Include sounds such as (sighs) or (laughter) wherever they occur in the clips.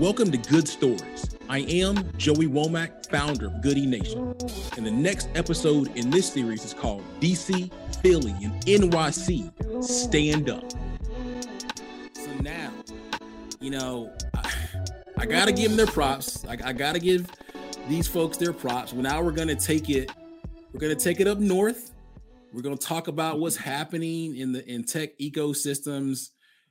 Welcome to Good Stories. I am Joey Womack, founder of Goodie Nation. And the next episode in this series is called DC, Philly, and NYC Stand Up. So now, you know, I, I gotta give them their props. I, I gotta give these folks their props. Well, now we're gonna take it, we're gonna take it up north. We're gonna talk about what's happening in the in tech ecosystems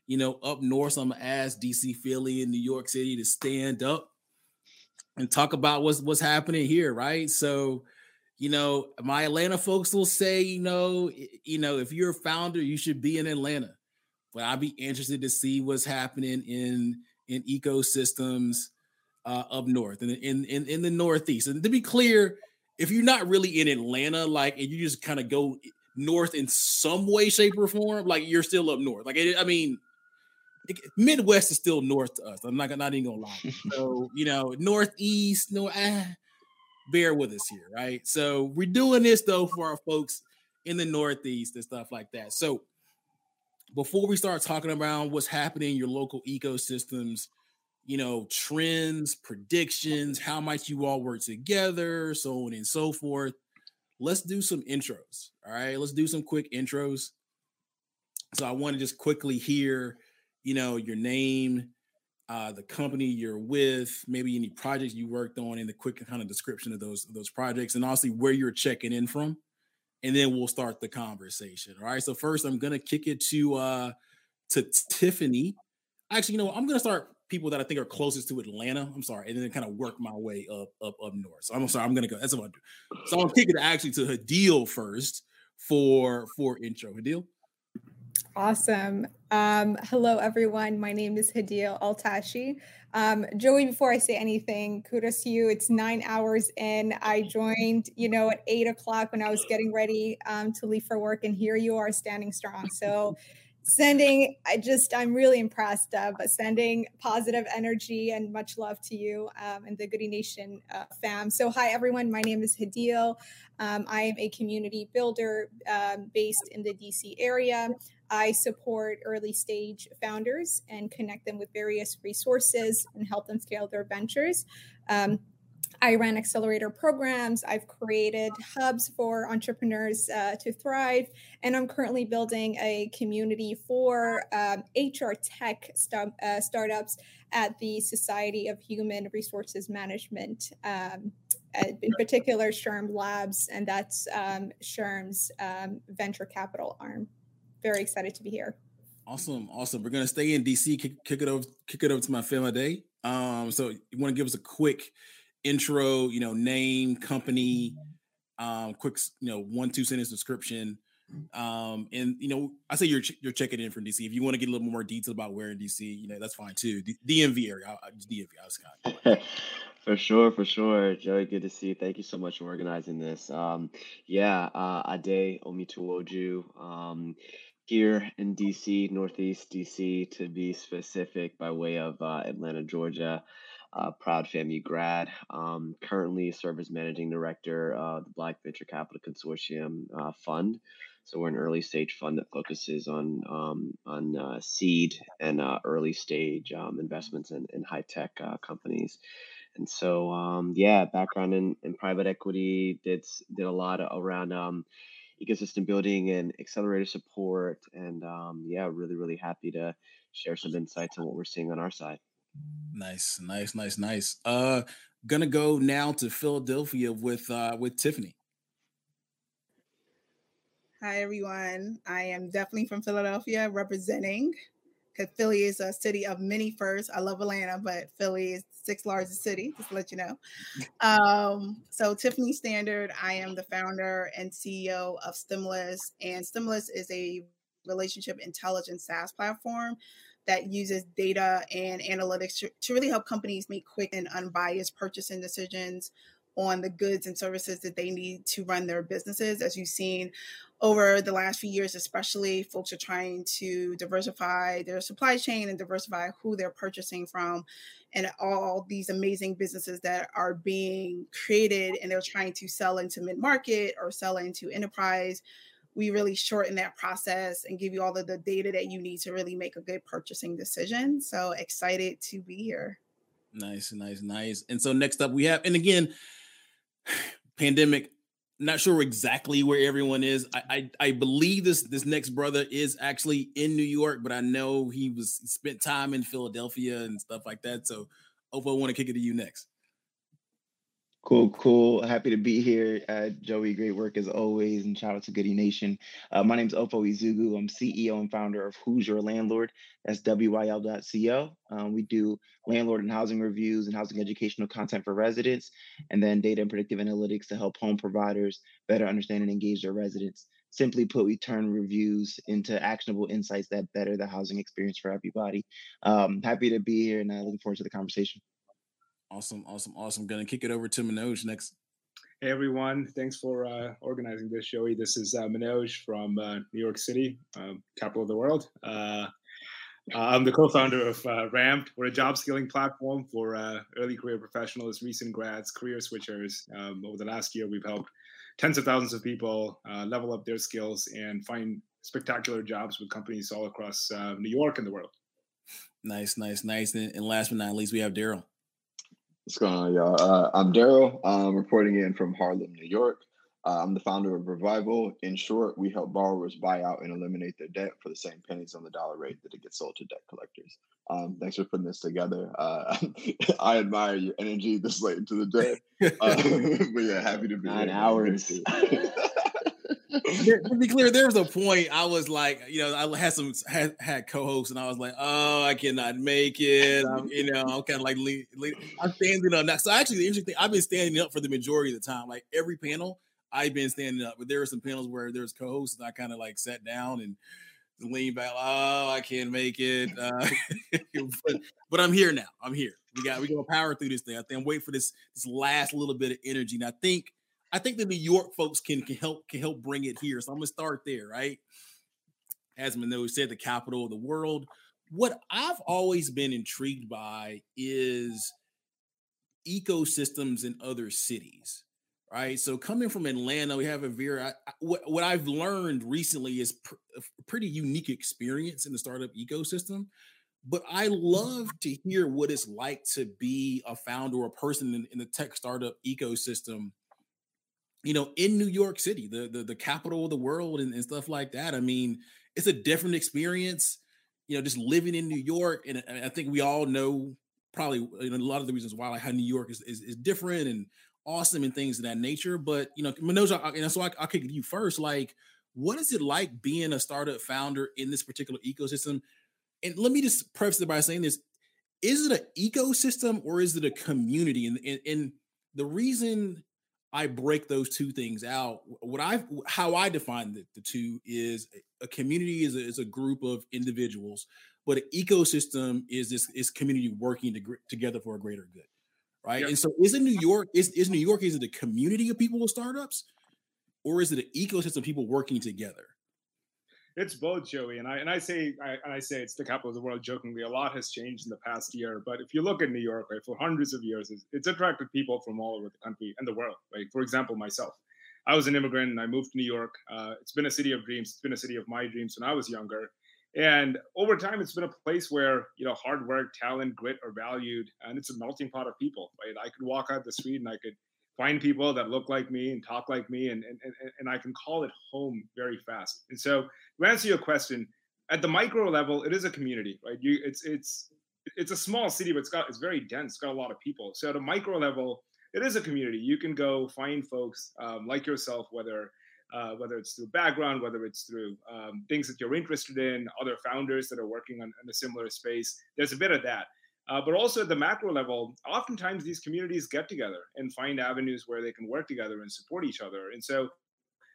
you know, up north. I'm gonna ask DC, Philly, and New York City to stand up and talk about what's what's happening here, right? So, you know, my Atlanta folks will say, you know, you know, if you're a founder, you should be in Atlanta. But I'd be interested to see what's happening in in ecosystems uh, up north and in, in in the Northeast. And to be clear, if you're not really in Atlanta, like, and you just kind of go north in some way, shape, or form, like you're still up north. Like, I mean, Midwest is still north to us. I'm not, not even gonna lie. (laughs) So you know, Northeast, no, ah, bear with us here, right? So we're doing this though for our folks in the Northeast and stuff like that. So before we start talking about what's happening in your local ecosystems, you know, trends, predictions, how might you all work together, so on and so forth. Let's do some intros. All right, let's do some quick intros. So I want to just quickly hear you know, your name, uh, the company you're with, maybe any projects you worked on, and the quick kind of description of those of those projects, and also where you're checking in from, and then we'll start the conversation. All right. So first, I'm gonna kick it to uh to Tiffany. Actually, you know, I'm gonna start people that I think are closest to Atlanta. I'm sorry, and then kind of work my way up up up north. So I'm sorry, I'm gonna go. That's what I'm do. So I'm kicking it actually to Hadil first for for intro. Hadil. Awesome. Um, hello, everyone. My name is Hadil Altashi. Um, Joey, before I say anything, kudos to you. It's nine hours in. I joined, you know, at eight o'clock when I was getting ready um, to leave for work, and here you are standing strong. So, sending, I just, I'm really impressed, uh, but sending positive energy and much love to you um, and the Goodie Nation uh, fam. So, hi, everyone. My name is Hadil. Um, I am a community builder um, based in the DC area. I support early stage founders and connect them with various resources and help them scale their ventures. Um, I run accelerator programs. I've created hubs for entrepreneurs uh, to thrive. And I'm currently building a community for um, HR tech st- uh, startups at the Society of Human Resources Management, um, in particular, SHRM Labs, and that's um, SHRM's um, venture capital arm very excited to be here. Awesome, awesome. We're gonna stay in DC. Kick, kick it over, kick it over to my family day. Um, so you want to give us a quick intro? You know, name, company, um, quick, you know, one two sentence description. Um, and you know, I say you're you're checking in from DC. If you want to get a little more detail about where in DC, you know, that's fine too. D- DMV area, I, just DMV. I was Scott. (laughs) For sure, for sure. Joey, good to see you. Thank you so much for organizing this. Um, yeah, uh, Ade Omituoju. Um, here in DC, Northeast DC to be specific, by way of uh, Atlanta, Georgia. Uh, proud FAMU grad. Um, currently serve as managing director of the Black Venture Capital Consortium uh, Fund. So we're an early stage fund that focuses on um, on uh, seed and uh, early stage um, investments in, in high tech uh, companies. And so, um, yeah, background in, in private equity, did did a lot around um, ecosystem building and accelerator support. And um, yeah, really, really happy to share some insights on what we're seeing on our side. Nice, nice, nice, nice. Uh, gonna go now to Philadelphia with uh, with Tiffany. Hi everyone. I am definitely from Philadelphia, representing because Philly is a city of many firsts. I love Atlanta, but Philly is the sixth largest city, just to let you know. Um, so, Tiffany Standard, I am the founder and CEO of Stimulus, and Stimulus is a relationship intelligence SaaS platform that uses data and analytics to really help companies make quick and unbiased purchasing decisions on the goods and services that they need to run their businesses. As you've seen over the last few years, especially, folks are trying to diversify their supply chain and diversify who they're purchasing from, and all these amazing businesses that are being created and they're trying to sell into mid market or sell into enterprise. We really shorten that process and give you all of the data that you need to really make a good purchasing decision. So excited to be here. Nice, nice, nice. And so next up we have, and again, (sighs) pandemic. Not sure exactly where everyone is. I, I, I believe this this next brother is actually in New York, but I know he was spent time in Philadelphia and stuff like that. So, Ofo, I want to kick it to you next. Cool, cool. Happy to be here. Uh, Joey, great work as always, and shout out to Goodie Nation. Uh, my name is Ofo Ezeugwu. I'm CEO and founder of Who's Your Landlord. That's WYL.co. Um, we do landlord and housing reviews and housing educational content for residents, and then data and predictive analytics to help home providers better understand and engage their residents. Simply put, we turn reviews into actionable insights that better the housing experience for everybody. Um, happy to be here and looking forward to the conversation. Awesome, awesome, awesome. Gonna kick it over to Manoj next. Hey everyone, thanks for uh, organizing this, Joey. This is uh, Manoj from uh, New York City, um, capital of the world. Uh, uh, I'm the co-founder of uh, Ramped. We're a job skilling platform for early career professionals, recent grads, career switchers. Um, over the last year, we've helped tens of thousands of people level up their skills and find spectacular jobs with companies all across New York and the world. Nice, nice, nice. And, and last but not least, we have Daryl. What's going on, y'all? Uh, I'm Daryl. I'm reporting in from Harlem, New York. Uh, I'm the founder of Revival. In short, we help borrowers buy out and eliminate their debt for the same pennies on the dollar rate that it gets sold to debt collectors. Um, thanks for putting this together. Uh, (laughs) I admire your energy this late into the day. (laughs) Uh, (laughs) but yeah, happy to be Nine here. hours. To be clear, there was a point I was like, you know, I had some had, had co-hosts, and I was like, oh, I cannot make it. I'm, you know, I'm kind of like, I'm standing up now. So actually, the interesting thing, I've been standing up for the majority of the time. Like every panel, I've been standing up. But there were some panels where there's co-hosts, and I kind of like sat down and lean back. Oh, I can't make it. Uh, (laughs) but, but I'm here now. I'm here. We got we gonna power through this thing. I think I'm waiting for this this last little bit of energy. And I think I think the New York folks can, can help can help bring it here. So I'm gonna start there, right? As Manoj said, the capital of the world. What I've always been intrigued by is ecosystems in other cities, right? So coming from Atlanta, we have a very I, what, what I've learned recently is pr- a pretty unique experience in the startup ecosystem. But I love to hear what it's like to be a founder or a person in, in the tech startup ecosystem you know, in New York City, the the, the capital of the world and, and stuff like that. I mean, it's a different experience, you know, just living in New York. And, I think we all know probably you know, a lot of the reasons why like how New York is, is, is different and awesome and things of that nature. But you know, Manoj, and so I, I'll kick it to you first. Like, what is it like being a startup founder in this particular ecosystem? And let me just preface it by saying this: is it an ecosystem or is it a community? And, and, and the reason I break those two things out. What I how I define the, the two is a community is a, is a group of individuals, but an ecosystem is this is community working to, together for a greater good, right? Yep. And so, is it New York? Is is New York? Is it a community of people with startups, or is it an ecosystem of people working together? It's both, Joey, and I and I say I, I say it's the capital of the world jokingly. A lot has changed in the past year, but if you look at New York, right, for hundreds of years, it's, it's attracted people from all over the country and the world. Like for example, myself, I was an immigrant and I moved to New York. Uh, it's been a city of dreams. It's been a city of my dreams when I was younger. And over time, it's been a place where you know hard work, talent, grit are valued, and it's a melting pot of people. Right? I could walk out the street and I could find people that look like me and talk like me and, and, and I can call it home very fast. And so to answer your question, at the micro level, it is a community, right? You it's it's it's a small city, but it's got it's very dense, it's got a lot of people. So at a micro level, it is a community. You can go find folks um, like yourself, whether uh, whether it's through background, whether it's through um, things that you're interested in, other founders that are working on in a similar space. There's a bit of that. Uh, but also at the macro level, oftentimes these communities get together and find avenues where they can work together and support each other. And so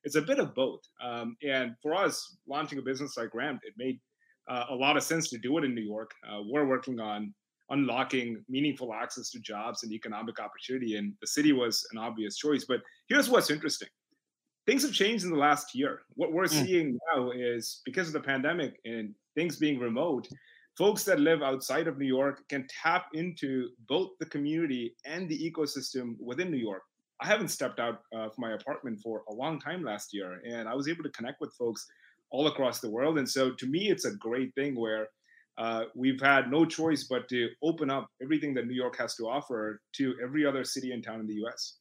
it's a bit of both. Um, and for us, launching a business like Ramped, it made uh, a lot of sense to do it in New York. Uh, we're working on unlocking meaningful access to jobs and economic opportunity, and the city was an obvious choice. But here's what's interesting things have changed in the last year. What we're mm. seeing now is because of the pandemic and things being remote, folks that live outside of New York can tap into both the community and the ecosystem within New York. I haven't stepped out of my apartment for a long time last year, and I was able to connect with folks all across the world. And so to me, it's a great thing where uh, we've had no choice but to open up everything that New York has to offer to every other city and town in the U.S.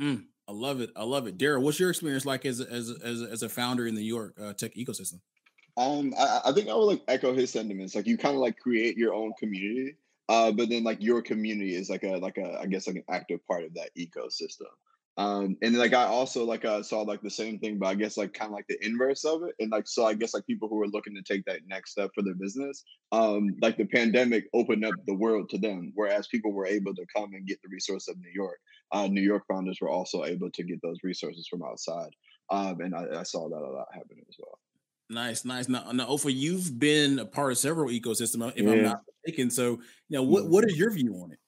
Mm, I love it. I love it. Daryl, what's your experience like as as as as a founder in the New York uh, tech ecosystem? Um, I, I think I would like echo his sentiments. Like you kind of like create your own community, uh, but then like your community is like a like a I guess like an active part of that ecosystem. Um, and like I also like uh, saw like the same thing, but I guess like kind of like the inverse of it. And like so, I guess like people who are looking to take that next step for their business, um, like the pandemic opened up the world to them, whereas people were able to come and get the resource of New York. Uh, New York founders were also able to get those resources from outside, um, and I, I saw that a lot happening as well. Nice, nice. Now, now, Ofo, you've been a part of several ecosystems, if yeah. I'm not mistaken. So, you know, what what is your view on it?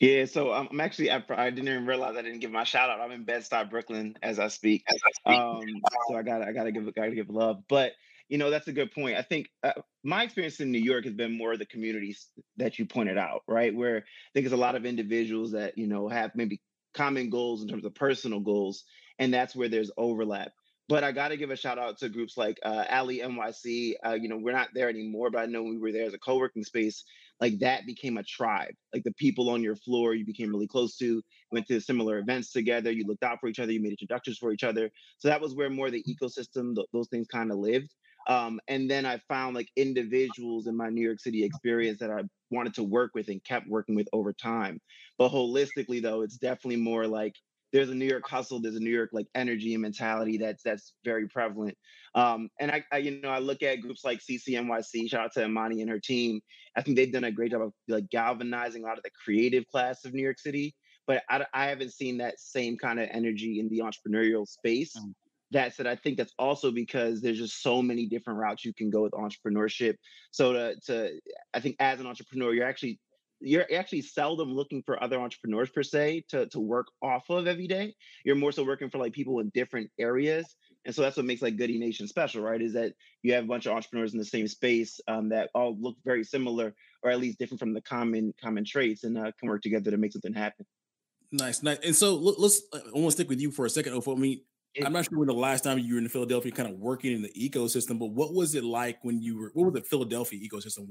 Yeah, so I'm actually I, I didn't even realize I didn't give my shout out. I'm in Bed-Stuy, Brooklyn, as I speak. As I speak. Um, so I got I got to give I got to give love. But you know that's a good point. I think uh, my experience in New York has been more of the communities that you pointed out, right? Where I think it's a lot of individuals that you know have maybe common goals in terms of personal goals, and that's where there's overlap. But I got to give a shout out to groups like uh, Alley NYC. Uh, you know, we're not there anymore, but I know we were there as a co-working space like that became a tribe. Like the people on your floor you became really close to, went to similar events together, you looked out for each other, you made introductions for each other. So that was where more the ecosystem, th- those things kind of lived. Um, and then I found like individuals in my New York City experience that I wanted to work with and kept working with over time. But holistically, though, it's definitely more like there's a New York hustle, there's a New York like energy and mentality that's that's very prevalent. Um, and I, I, you know, I look at groups like CCNYC. Shout out to Imani and her team. I think they've done a great job of like galvanizing a lot of the creative class of New York City. But I, I haven't seen that same kind of energy in the entrepreneurial space. Mm. That said, I think that's also because there's just so many different routes you can go with entrepreneurship. So to, to I think as an entrepreneur, you're actually you're actually seldom looking for other entrepreneurs per se to, to work off of every day. You're more so working for like people in different areas. And so that's what makes like Goodie Nation special, right? Is that you have a bunch of entrepreneurs in the same space um, that all look very similar or at least different from the common common traits and uh, can work together to make something happen. Nice, nice. And so let's uh, I want to stick with you for a second, Ofo. I mean, I'm not sure when the last time you were in Philadelphia, kind of working in the ecosystem, but what was it like when you were? What was the Philadelphia ecosystem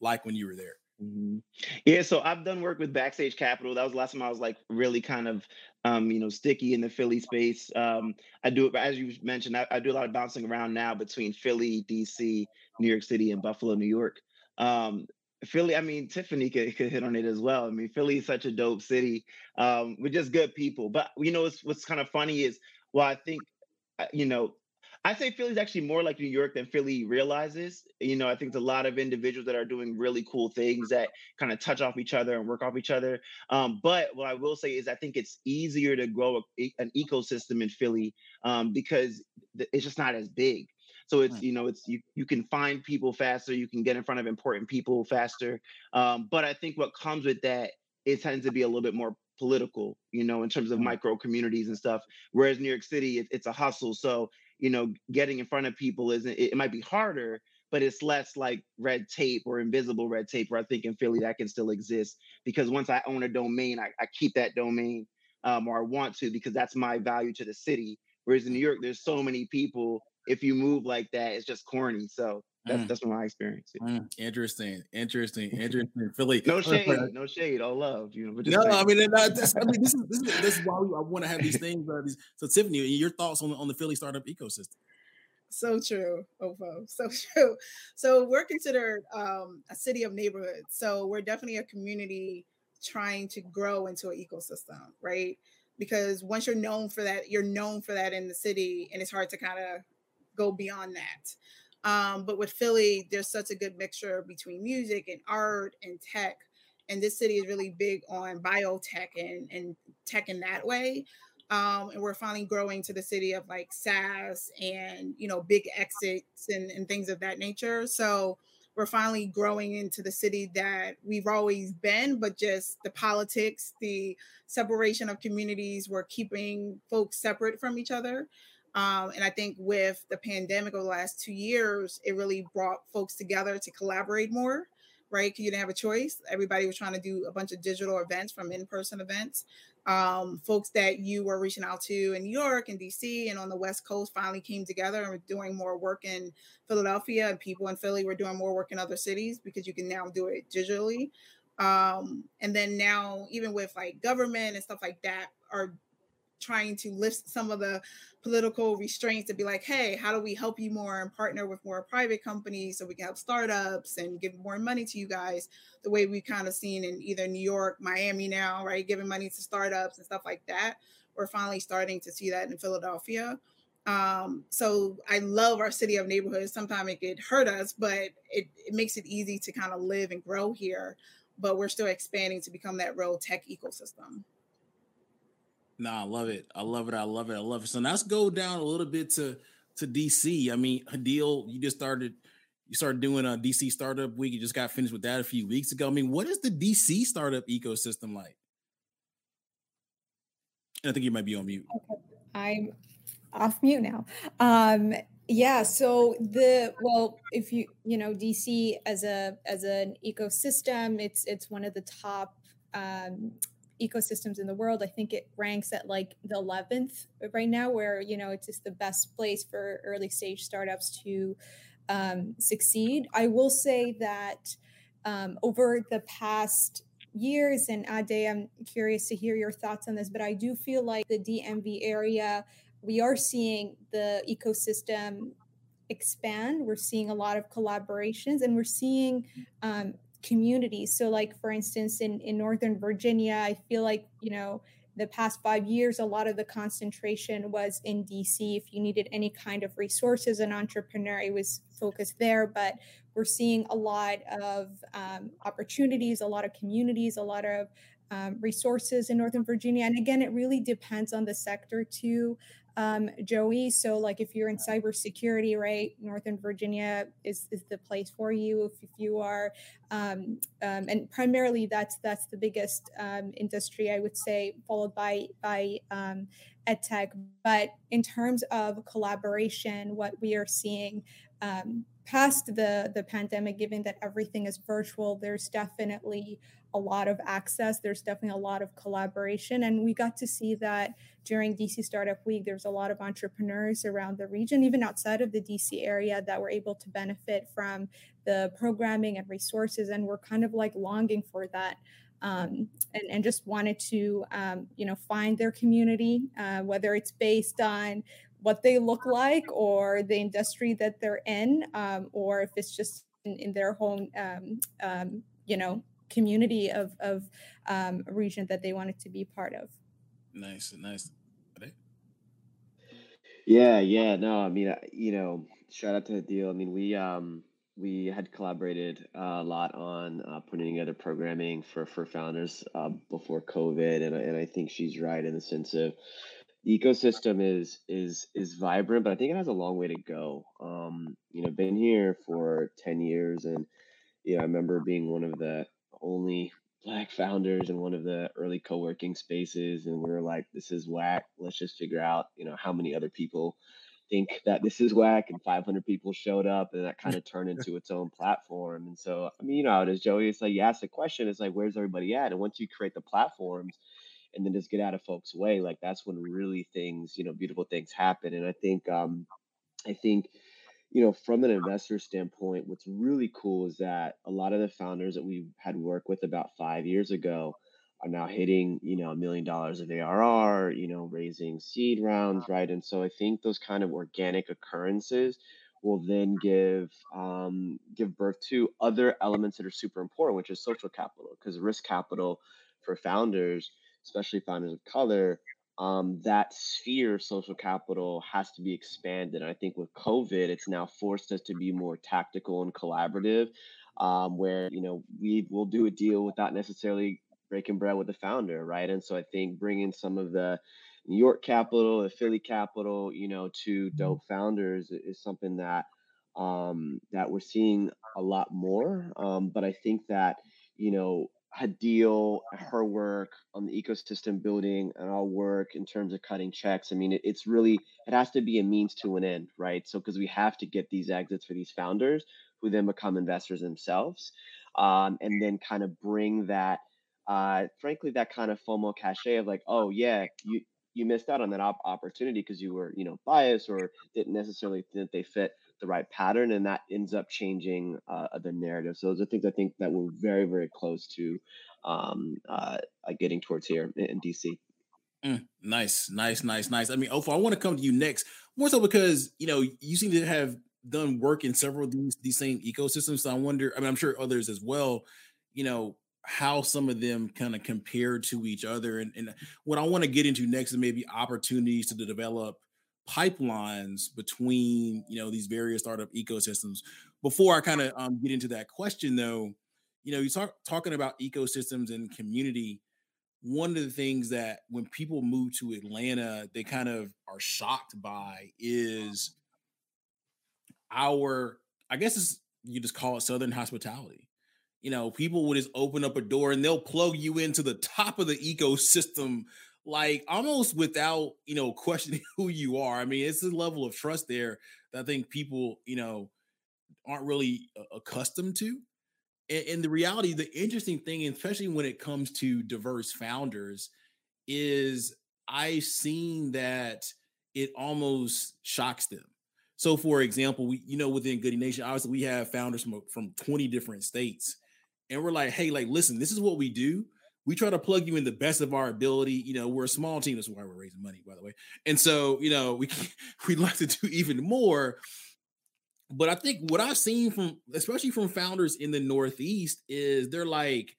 like when you were there? Mm-hmm. Yeah, so I've done work with Backstage Capital. That was the last time I was like really kind of, um, you know, sticky in the Philly space. Um, I do, as you mentioned, I, I, do a lot of bouncing around now between Philly, DC, New York City, and Buffalo, New York. Um, Philly, I mean, Tiffany could, could hit on it as well. I mean, Philly is such a dope city um, with just good people. But you know, what's, what's kind of funny is, well, I think, uh, you know, I say Philly's actually more like New York than Philly realizes. You know, I think there's a lot of individuals that are doing really cool things that kind of touch off each other and work off each other. Um, but what I will say is, I think it's easier to grow a, an ecosystem in Philly um, because it's just not as big. So it's you know it's you you can find people faster, you can get in front of important people faster. Um, but I think what comes with that it tends to be a little bit more political, you know, in terms of micro communities and stuff. Whereas New York City, it, it's a hustle. So you know, getting in front of people isn't it, it might be harder, but it's less like red tape or invisible red tape where I think in Philly that can still exist because once I own a domain, I, I keep that domain um, or I want to because that's my value to the city. Whereas in New York, there's so many people. If you move like that, it's just corny. So that's mm. that's my experience. Mm. Interesting, interesting, (laughs) interesting. Philly, no shade, no shade, all love. You know, no, I mean, that's, I mean, this is this is, this is why I want to have these things. Uh, these, so, Tiffany, your thoughts on the, on the Philly startup ecosystem? So true, Ofo. So (laughs) true. So we're considered um, a city of neighborhoods. So we're definitely a community trying to grow into an ecosystem, right? Because once you're known for that, you're known for that in the city, and it's hard to kind of go beyond that. Um, but with Philly, there's such a good mixture between music and art and tech. And this city is really big on biotech and, and tech in that way. Um, and we're finally growing to the city of like SaaS and you know big exits and, and things of that nature. So we're finally growing into the city that we've always been, but just the politics, the separation of communities, we're keeping folks separate from each other. Um, and I think with the pandemic over the last two years, it really brought folks together to collaborate more, right? Because you didn't have a choice. Everybody was trying to do a bunch of digital events from in person events. um, folks that you were reaching out to in New York and DC and on the West Coast finally came together and were doing more work in Philadelphia, and people in Philly were doing more work in other cities because you can now do it digitally. Um, and then now, even with like government and stuff like that, are trying to lift some of the political restraints to be like, hey, how do we help you more and partner with more private companies so we can help startups and give more money to you guys? The way we kind of seen in either New York, Miami now, right? Giving money to startups and stuff like that. We're finally starting to see that in Philadelphia. Um, so I love our city of neighborhoods. Sometimes it could hurt us, but it, it makes it easy to kind of live and grow here. But we're still expanding to become that real tech ecosystem. No, I love it. I love it. I love it. I love it. So let's go down a little bit to to DC. I mean, Hadil, you just started you started doing a DC startup week. You just got finished with that a few weeks ago. I mean, what is the DC startup ecosystem like? And I think you might be on mute. Okay. I'm off mute now. Um, yeah, so the well, if you you know DC as a as an ecosystem, it's it's one of the top um, ecosystems in the world. I think it ranks at like the 11th right now, where, you know, it's just the best place for early stage startups to um, succeed. I will say that um, over the past years, and Ade, I'm curious to hear your thoughts on this, but I do feel like the DMV area, we are seeing the ecosystem expand. We're seeing a lot of collaborations and we're seeing um, communities. So, like for instance, in in Northern Virginia, I feel like you know the past five years, a lot of the concentration was in DC. If you needed any kind of resources, an entrepreneur, it was focused there. But we're seeing a lot of um, opportunities, a lot of communities, a lot of um, resources in Northern Virginia. And again, it really depends on the sector too um, Joey. So, like, if you're in cybersecurity, right, Northern Virginia is, is the place for you. If, if you are, um, um, and primarily that's that's the biggest um, industry, I would say, followed by by um, edtech. But in terms of collaboration, what we are seeing um, past the the pandemic, given that everything is virtual, there's definitely a lot of access. There's definitely a lot of collaboration, and we got to see that during DC Startup Week. There's a lot of entrepreneurs around the region, even outside of the DC area, that were able to benefit from the programming and resources, and we're kind of like longing for that. Um, and, and just wanted to um, you know find their community uh, whether it's based on what they look like or the industry that they're in um, or if it's just in, in their home um, um, you know community of of um, region that they wanted to be part of. Nice, nice. Yeah, yeah. No, I mean, you know, shout out to Hadil. I mean, we um we had collaborated uh, a lot on uh, putting together programming for for founders uh, before COVID, and and I think she's right in the sense of the ecosystem is is is vibrant, but I think it has a long way to go. Um, you know, been here for ten years, and you know, I remember being one of the only black founders in one of the early co-working spaces and we were like this is whack. Let's just figure out you know how many other people think that this is whack and 500 people showed up and that kind of turned (laughs) into its own platform and so i mean you know as joey it's like you ask the question it's like where's everybody at? And once you create the platforms and then just get out of folks way like that's when really things you know beautiful things happen and i think um i think you know, from an investor standpoint, what's really cool is that a lot of the founders that we had worked with about five years ago are now hitting, you know, a million dollars of ARR, you know, raising seed rounds, right? And so I think those kind of organic occurrences will then give um, give birth to other elements that are super important, which is social capital, because risk capital for founders, especially founders of color, um, that sphere of social capital has to be expanded. And I think with COVID, it's now forced us to be more tactical and collaborative, um, where you know we will do a deal without necessarily breaking bread with the founder, right? And so I think bringing some of the New York capital, the Philly capital, you know, to mm-hmm. dope founders is something that um, that we're seeing a lot more. Um, but I think that you know Hadil, her work on the ecosystem building, and our work in terms of cutting checks. I mean, it, it's really it has to be a means to an end, right? So because we have to get these exits for these founders, who then become investors themselves, um, and then kind of bring that uh, frankly, that kind of FOMO cachet of like, oh yeah, you you missed out on that op- opportunity because you were you know biased or didn't necessarily think they fit the right pattern, and that ends up changing uh, the narrative. So those are things I think that we're very very close to um, uh, getting towards here in, in DC. Mm, nice, nice, nice, nice. I mean, Ofo, I want to come to you next, more so because you know you seem to have done work in several of these these same ecosystems. So I wonder. I mean, I'm sure others as well. You know how some of them kind of compare to each other, and, and what I want to get into next is maybe opportunities to develop pipelines between you know these various startup ecosystems. Before I kind of um, get into that question, though, you know, you talk talking about ecosystems and community one of the things that when people move to Atlanta, they kind of are shocked by is our, I guess it's, you just call it Southern hospitality. You know, people would just open up a door and they'll plug you into the top of the ecosystem, like almost without, you know, (laughs) questioning who you are. I mean, it's a level of trust there that I think people, you know, aren't really uh, accustomed to and, and the reality, the interesting thing, especially when it comes to diverse founders, is I've seen that it almost shocks them. So, for example, we you know within Goodie Nation, obviously we have founders from from 20 different states, and we're like, hey, like, listen, this is what we do. We try to plug you in the best of our ability. You know, we're a small team. That's why we're raising money, by the way. And so, you know, we (laughs) we'd like to do even more but I think what I've seen from, especially from founders in the Northeast, is they're like,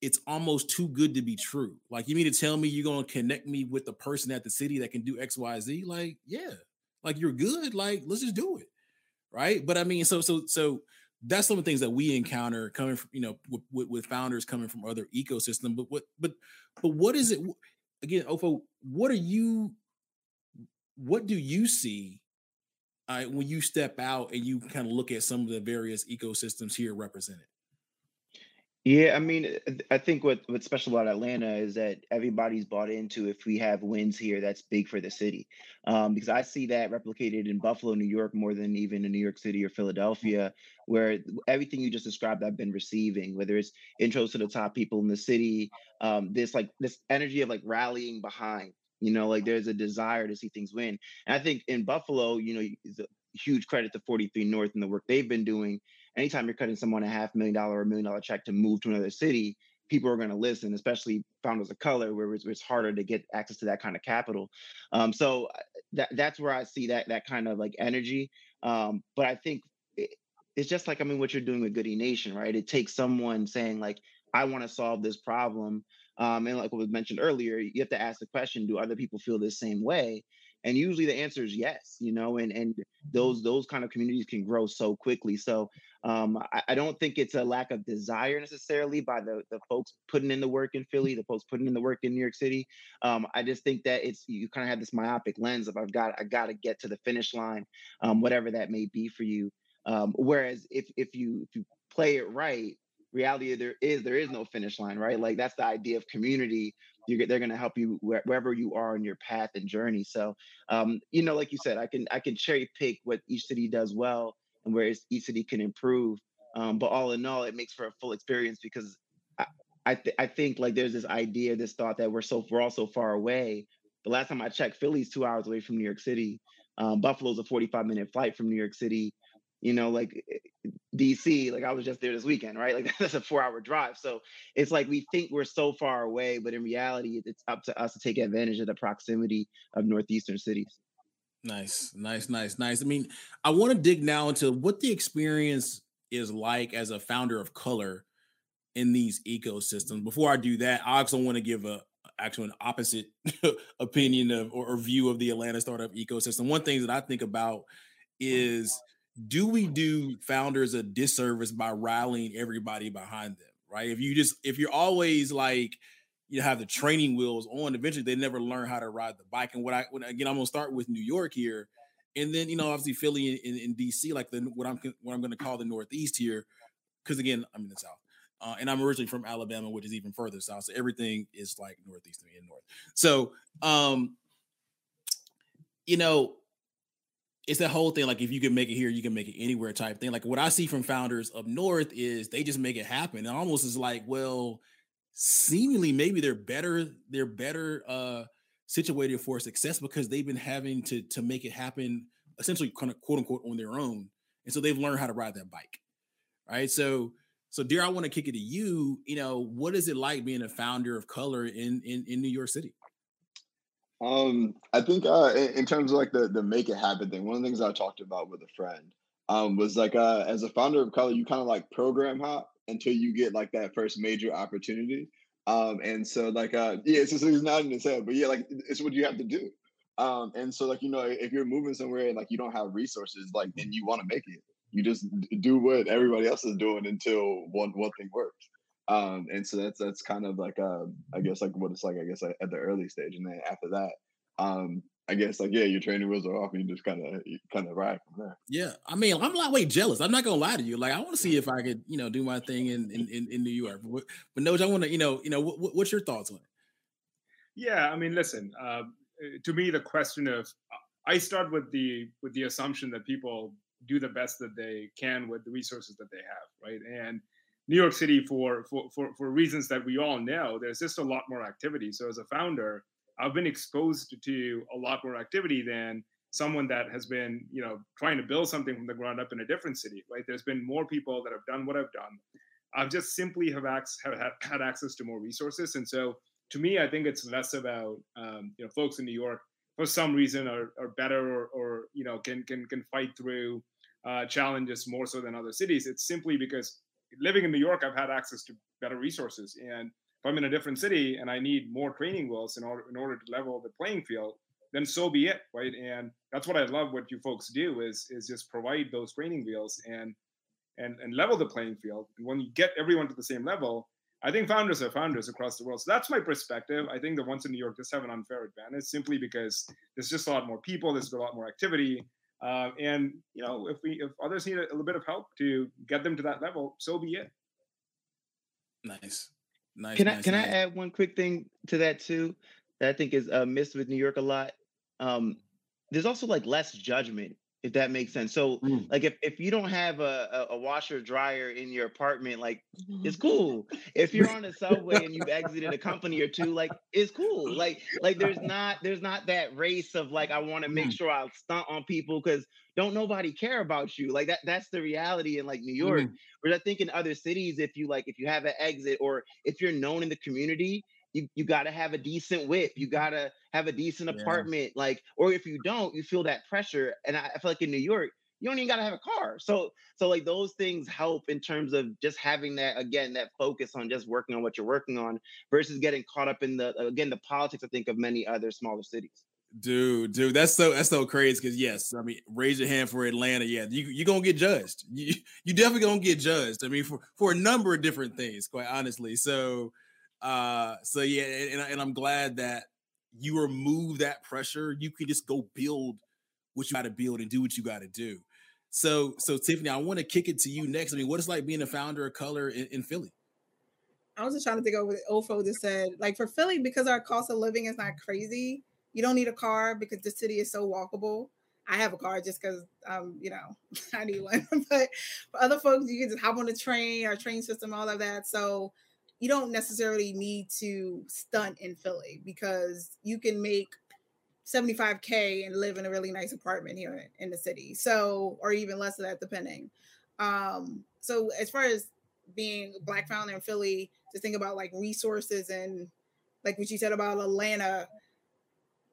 it's almost too good to be true. Like, you mean to tell me you're gonna connect me with the person at the city that can do X, Y, Z? Like, yeah, like you're good. Like, let's just do it, right? But I mean, so so so that's some of the things that we encounter coming from, you know, with, with, founders coming from other ecosystem. But what, but but what is it? Again, Ofo, what are you? What do you see uh, when you step out and you kind of look at some of the various ecosystems here represented? Yeah, I mean, uh, I think what what's special about Atlanta is that everybody's bought into if we have wins here, that's big for the city. Um, because I see that replicated in Buffalo, New York, more than even in New York City or Philadelphia, where everything you just described, I've been receiving. Whether it's intros to the top people in the city, um, this like this energy of like rallying behind. You know, like there's a desire to see things win. And I think in Buffalo, you know, huge credit to 43 North and the work they've been doing. Anytime you're cutting someone a half million dollar or a million dollar check to move to another city, people are going to listen, especially founders of color, where it's, it's, harder to get access to that kind of capital. Um, so uh, that that's where I see that that kind of like energy. Um, but I think it, it's just like I mean, what you're doing with Goodie Nation, right? It takes someone saying like, I want to solve this problem um, and like what was mentioned earlier, you have to ask the question: Do other people feel the same way? And usually the answer is yes. You know, and and those those kind of communities can grow so quickly. So um, I, I, don't think it's a lack of desire necessarily by the the folks putting in the work in Philly, the folks putting in the work in New York City. Um, I just think that it's you kind of have this myopic lens of I've got I got to get to the finish line, um, whatever that may be for you. Um, whereas if if you if you play it right, reality there is there is no finish line, right? Like that's the idea of community. You're, they're going to help you wherever you are in your path and journey. So, um, you know, like you said, I can I can cherry pick what each city does well and where each city can improve. Um, but all in all, it makes for a full experience because I I, th- I think like there's this idea, this thought that we're so we're all so far away. The last time I checked, Philly's two hours away from New York City. Um, Buffalo's a 45 minute flight from New York City you know like eh, dc like i was just there this weekend right (laughs) like that's a four hour drive so it's like we think we're so far away but in reality it's up to us to take advantage of the proximity of northeastern cities nice nice nice nice i mean i want to dig now into what the experience is like as a founder of color in these ecosystems before i do that i also want to give a actually an opposite (laughs) opinion of or, or view of the atlanta startup ecosystem one thing that i think about is do we do founders a disservice by rallying everybody behind them? Right. If you just if you're always like you have the training wheels on, eventually they never learn how to ride the bike. And what I when, again, I'm gonna start with New York here, and then you know obviously Philly in, in, DC, like the what I'm what I'm gonna call the Northeast here, because again I'm in the South. Uh, and I'm originally from Alabama, which is even further south. So everything is like northeast to me and north. So, um, you know, it's that whole thing like if you can make it here you can make it anywhere type thing like what i see from founders up north is they just make it happen it almost is like well seemingly maybe they're better they're better uh situated for success because they've been having to to make it happen essentially kind of quote unquote on their own and so they've learned how to ride that bike right? So so dear i want to kick it to you you know what is it like being a founder of color in in, in new york city? Um i think uh in, in terms of like the the make it happen thing one of the things i talked about with a friend um was like uh as a founder of color you kind of like program hop until you get like that first major opportunity. Um, and so like uh yeah, it's just he's nodding his head, but yeah, like it's what you have to do. Um, and so like you know, if you're moving somewhere and like you don't have resources, like then you want to make it. You just do what everybody else is doing until one one thing works. Um, and so that's that's kind of like uh, I guess like what it's like I guess at the early stage, and then after that, um, I guess like yeah, your training wheels are off, and you just kind of kind of ride from there. Yeah, I mean, I'm a lot way jealous. I'm not gonna lie to you. Like, I want to see if I could, you know, do my thing in in, in, in New York. But, but Noj, I want to, you know, you know, what, what's your thoughts on it? Yeah, I mean, listen. Uh, to me, the question of I start with the with the assumption that people do the best that they can with the resources that they have, right? And New York City, for for for, for reasons that we all know, there's just a lot more activity. So as a founder I've been exposed to a lot more activity than someone that has been, you know, trying to build something from the ground up in a different city. Right? There's been more people that have done what I've done. I've just simply have, ac- have had, access to more resources, and so to me, I think it's less about um, you know folks in New York for some reason are, are better or, or you know can can can fight through uh, challenges more so than other cities. It's simply because living in New York, I've had access to better resources, and if I'm in a different city and I need more training wheels in order in order to level the playing field, then so be it, right? And that's what I love. What you folks do is is just provide those training wheels and and and level the playing field. And when you get everyone to the same level, I think founders are founders across the world. So that's my perspective. I think the ones in New York just have an unfair advantage simply because there's just a lot more people, there's a lot more activity. Uh, and you know, if we if others need a, a little bit of help to get them to that level, so be it. Nice. Nice. Can nice, I can nice. I add one quick thing to that too? That I think is uh, missed with New York a lot. Um, there's also like less judgment, if that makes sense. So Mm. like if, if you don't have a, a, washer dryer in your apartment, like it's cool. If you're on a subway and you've exited a (laughs) company or two, like it's cool. Like like there's not there's not that race of like I want to make Mm. sure I stunt on people because don't nobody care about you. Like that that's the reality in like New York. Mm. Whereas I think in other cities, if you like if you have an exit or if you're known in the community, you, you gotta have a decent whip. You gotta have a decent Yeah. apartment. Like, or if you don't, you feel that pressure. And I, I feel like in New York, you don't even gotta have a car. So so like those things help in terms of just having that again that focus on just working on what you're working on versus getting caught up in the again the politics I think of many other smaller cities. Dude, dude, that's so that's so crazy. Because yes, I mean, raise your hand for Atlanta. Yeah, you you gonna get judged. You you definitely gonna get judged. I mean, for for a number of different things, quite honestly. So, uh, so yeah, and, and I'm glad that you remove that pressure. You can just go build what you got to build and do what you got to do. So, so Tiffany, I want to kick it to you next. I mean, what is like being a founder of color in, in Philly? I was just trying to think over Ofo just said. Like for Philly, because our cost of living is not crazy, you don't need a car because the city is so walkable. I have a car just because um, you know, (laughs) I need one. (laughs) but for other folks, you can just hop on the train, our train system, all of that. So you don't necessarily need to stunt in Philly because you can make 75k and live in a really nice apartment here in, the city. So, or even less of that, depending. Um, so as far as being black founder in Philly, to think about like resources and like what you said about Atlanta,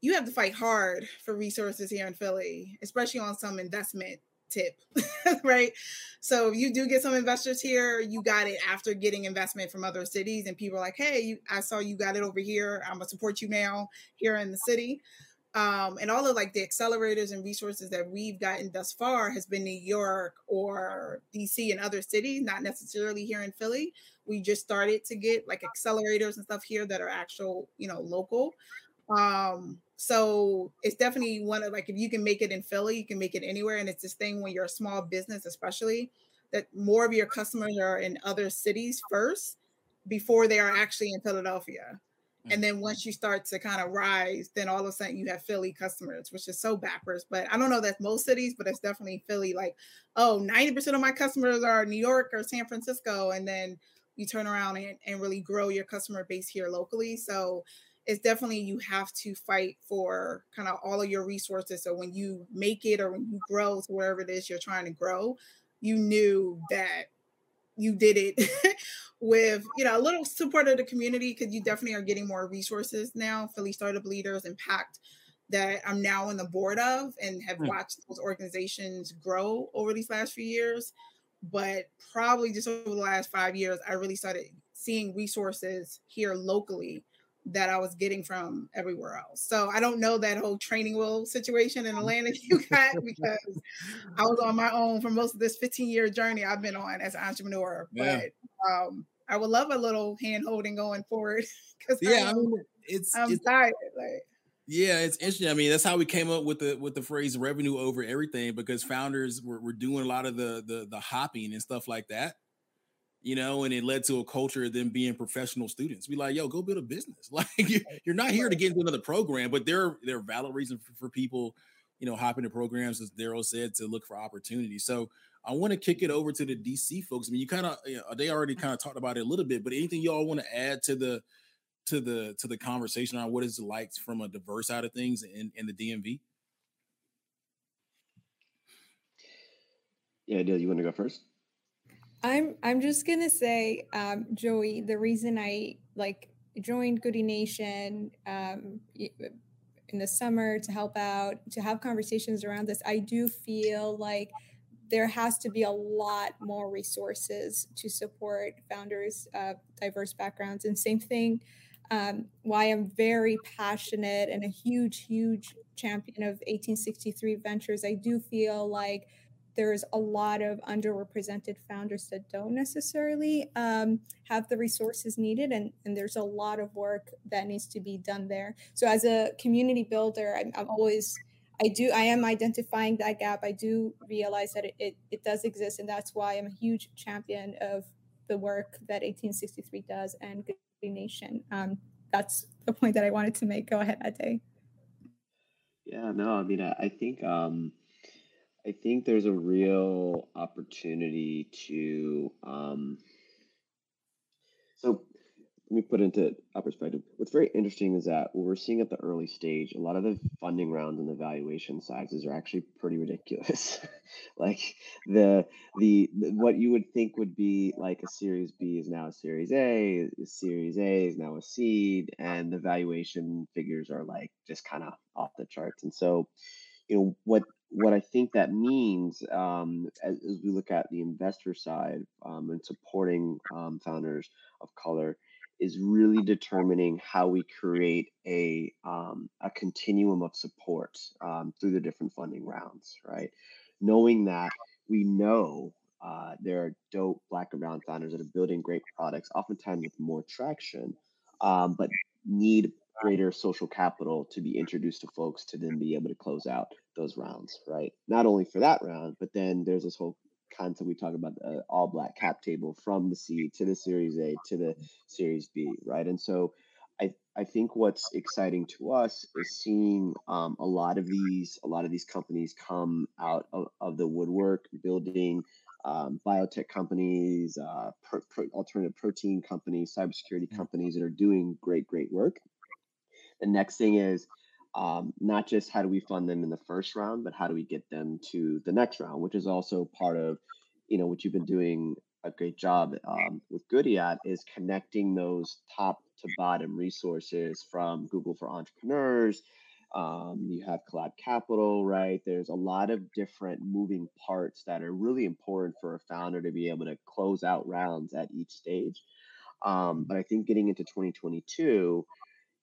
you have to fight hard for resources here in Philly, especially on some investment tip, (laughs) right? So if you do get some investors here, you got it after getting investment from other cities, and people are like, "Hey, you, I saw you got it over here. I'm gonna support you now here in the city." Um, and all of like the accelerators and resources that we've gotten thus far has been New York or DC and other cities, not necessarily here in Philly. We just started to get like accelerators and stuff here that are actual, you know, local. Um, so it's definitely one of like if you can make it in Philly, you can make it anywhere. And it's this thing when you're a small business, especially that more of your customers are in other cities first before they are actually in Philadelphia. And then once you start to kind of rise, then all of a sudden you have Philly customers, which is so backwards. But I don't know that's most cities, but it's definitely Philly. Like, oh, 90% of my customers are New York or San Francisco. And then, you turn around and, and really grow your customer base here locally. So it's definitely you have to fight for kind of all of your resources. So when you make it or when you grow to wherever it is you're trying to grow, you knew that you did it (laughs) with you know a little support of the community because you definitely are getting more resources now. Philly Startup Leaders Impact that I'm now on the board of and have mm. watched those organizations grow over these last few years. But probably just over the last five years, I really started seeing resources here locally that I was getting from everywhere else. So I don't know that whole training wheel situation in Atlanta you (laughs) got because I was on my own for most of this 15 year journey I've been on as an entrepreneur. Yeah. But um, I would love a little hand holding going forward (laughs) because yeah, I mean, it's I'm it's, tired. Like yeah, it's interesting. I mean, that's how we came up with the with the phrase revenue over everything because founders were, were doing a lot of the the the hopping and stuff like that you know, and it led to a culture of them being professional students. Be like, yo, go build a business. (laughs) Like you're not here to get into another program, but there there are valid reasons for, for people, you know, hopping to programs, as Daryl said, to look for opportunities. So I want to kick it over to the DC folks. I mean, you kind of you know, they already kind of talked about it a little bit, but anything y'all want to add to the to the to the conversation on what is it like from a diverse side of things in, in the DMV? Yeah, Dale, you want to go first? I'm I'm just gonna say, um, Joey, the reason I like joined Goodie Nation um, in the summer to help out, to have conversations around this, I do feel like there has to be a lot more resources to support founders of diverse backgrounds. And same thing, um, why I'm very passionate and a huge, huge champion of 1863 Ventures. I do feel like there's a lot of underrepresented founders that don't necessarily um, have the resources needed and, and there's a lot of work that needs to be done there. So as a community builder i'm, I'm always i do i am identifying that gap. I do realize that it, it, it does exist and that's why i'm a huge champion of the work that 1863 does and Goodie Nation. Um, that's the point that i wanted to make. Go ahead ade. Yeah no i mean i, I think um I think there's a real opportunity to. Um, so let me put into a perspective. What's very interesting is that what we're seeing at the early stage, a lot of the funding rounds and the valuation sizes are actually pretty ridiculous. (laughs) like the, the the what you would think would be like a Series B is now a Series A, a Series A is now a seed, and the valuation figures are like just kind of off the charts. And so, you know what what I think that means um, as, as, we look at the investor side um, and supporting um, founders of color is really determining how we create a um, a continuum of support um, through the different funding rounds, right? Knowing that we know uh, there are dope Black and Brown founders that are building great products, oftentimes with more traction, um, but need greater social capital to be introduced to folks to then be able to close out those rounds, right? Not only for that round, but then there's this whole concept we talk about the all black cap table from the seed to the Series A to the Series B, right? And so I, I think what's exciting to us is seeing um, a lot of these a lot of these companies come out of, of the woodwork, building um, biotech companies, uh, pro, pro, alternative protein companies, cybersecurity mm. companies that are doing great, great work. The next thing is um, not just how do we fund them in the first round, but how do we get them to the next round, which is also part of, you know, what you've been doing a great job um, with Goodie at is connecting those top to bottom resources from Google for Entrepreneurs. Um, you have Collab Capital, right? There's a lot of different moving parts that are really important for a founder to be able to close out rounds at each stage. Um, but I think getting into 2022,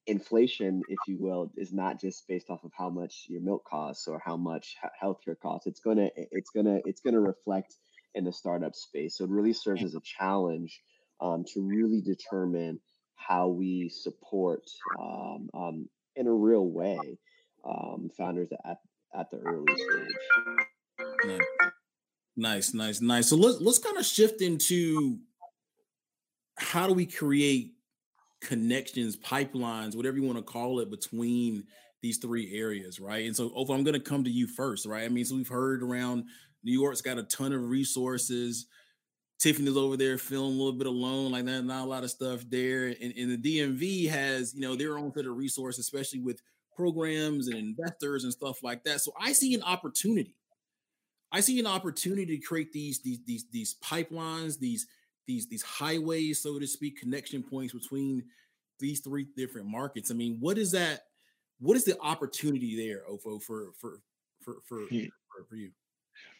inflation, if you will, is not just based off of how much your milk costs or how much healthcare costs. It's gonna it's gonna it's gonna reflect in the startup space. So it really serves as a challenge um, to really determine how we support um, um, in a real way um, founders at at the early stage. Nice, nice, nice. So let's let's kind of shift into how do we create connections, pipelines, whatever you want to call it, between these three areas, right? And so, Ofo, I'm going to come to you first, right? I mean, so we've heard around New York's got a ton of resources. Tiffanie's over there feeling a little bit alone, like that, not a lot of stuff there. And, and the DMV has, you know, their own set of resources, especially with programs and investors and stuff like that. So I see an opportunity. I see an opportunity to create these these these these pipelines, these these these highways, so to speak, connection points between these three different markets. I mean, what is that? What is the opportunity there, Ofo, for for for for, for, for you?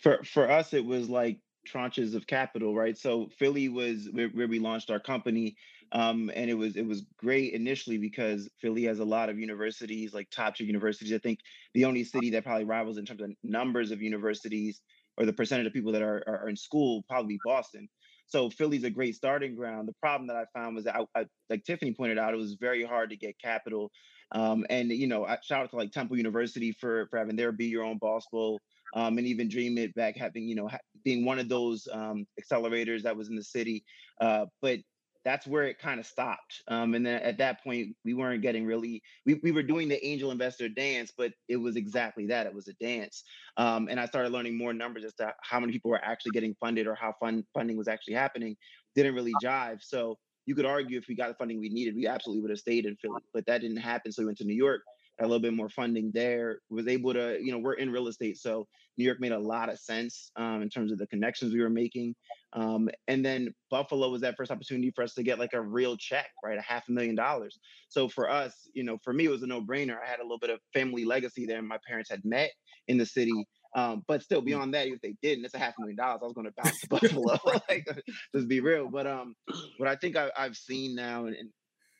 For for us, it was like tranches of capital, right? So Philly was where, where we launched our company, um, and it was it was great initially because Philly has a lot of universities, like top tier universities. I think the only city that probably rivals in terms of numbers of universities or the percentage of people that are, are, in school probably Boston. So Philly's a great starting ground. The problem that I found was that, I, I, like Tiffanie pointed out, it was very hard to get capital. Um, and you know, I shout out to like Temple University for for having their Be Your Own Boss Bowl um, and even Dream It back having, you know, being one of those um, accelerators that was in the city. Uh, but that's where it kind of stopped. Um, and then at that point, we weren't getting really, we, we were doing the angel investor dance, but it was exactly that. It was a dance. Um, and I started learning more numbers as to how many people were actually getting funded or how fund, funding was actually happening. Didn't really jive. So you could argue if we got the funding we needed, we absolutely would have stayed in Philly, but that didn't happen. So we went to New York a little bit more funding there was able to you know we're in real estate so new york made a lot of sense um, in terms of the connections we were making um, and then buffalo was that first opportunity for us to get like a real check right a half a million dollars so for us you know for me it was a no-brainer i had a little bit of family legacy there my parents had met in the city um, but still, mm. beyond that, if they didn't, it's a half a million dollars. I was going to bounce to (laughs) Buffalo. (laughs) like, (laughs) let's be real. But um, what I think I, have seen now, and, and,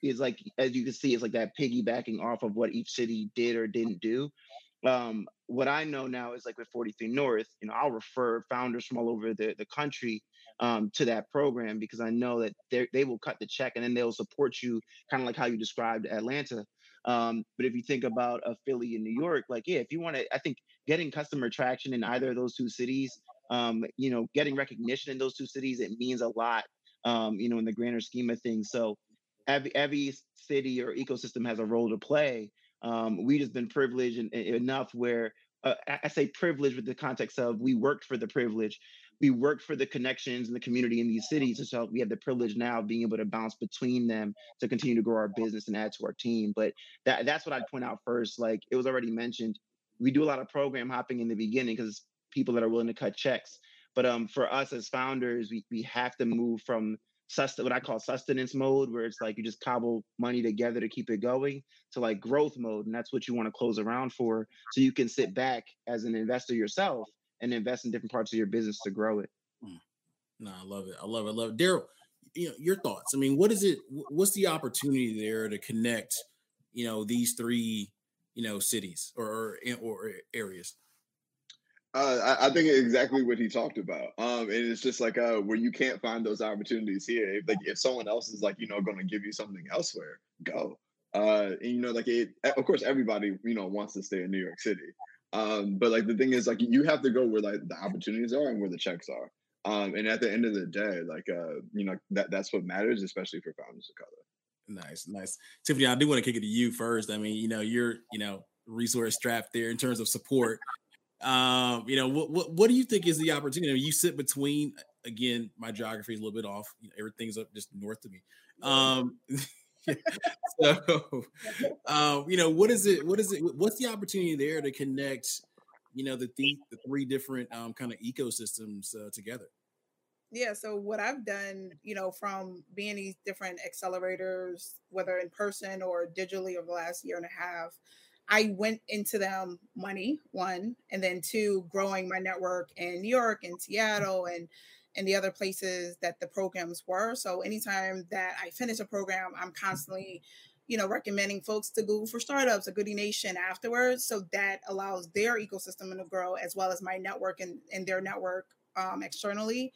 is like as you can see, it's like that piggybacking off of what each city did or didn't do. Um, what I know now is like with 43 North, you know, I'll refer founders from all over the, the country um, to that program because I know that they will cut the check and then they'll support you, kind of like how you described Atlanta. Um, but if you think about a Philly in New York, like yeah, if you want to, I think getting customer traction in either of those two cities, um, you know, getting recognition in those two cities, it means a lot, um, you know, in the grander scheme of things. So every every city or ecosystem has a role to play. Um, we just been privileged enough where uh, I say privileged with the context of we worked for the privilege, we worked for the connections and the community in these cities, and so we have the privilege now of being able to bounce between them to continue to grow our business and add to our team. But that that's what I'd point out first. Like it was already mentioned, we do a lot of program hopping in the beginning because people that are willing to cut checks. But um, for us as founders, we we have to move from sust- what I call sustenance mode, where it's like you just cobble money together to keep it going, to like growth mode, and that's what you want to close around for, so you can sit back as an investor yourself and invest in different parts of your business to grow it. Mm. No, I love it. I love it. I love it. Daryl, you know, your thoughts. I mean, what is it? What's the opportunity there to connect, you know, these three, you know, cities or or, or areas? Uh, I, I, think exactly what he talked about. Um, and it's just like uh, where you can't find those opportunities here. If, like if someone else is like you know going to give you something elsewhere, go. Uh, and you know, like it. Of course, everybody you know wants to stay in New York City. Um, but like the thing is, like you have to go where like the opportunities are and where the checks are. Um, and at the end of the day, like uh, you know that that's what matters, especially for founders of color. Nice, nice. Tiffanie, I do want to kick it to you first. I mean, you know, you're you know resource strapped there in terms of support. Um, you know, what, what what do you think is the opportunity? I mean, you sit between again, my geography is a little bit off. You know, everything's up just north of me. Um (laughs) so (laughs) um, you know, what is it? What is it? What's the opportunity there to connect, you know, the the, the three different um kind of ecosystems uh, together? Yeah, so what I've done, you know, from being these different accelerators, whether in person or digitally over the last year and a half, I went into them money, one, and then two, growing my network in New York and Seattle and and the other places that the programs were. So anytime that I finish a program, I'm constantly, you know, recommending folks to Google for Startups or Goody Nation afterwards. So that allows their ecosystem to grow as well as my network and, and their network um, externally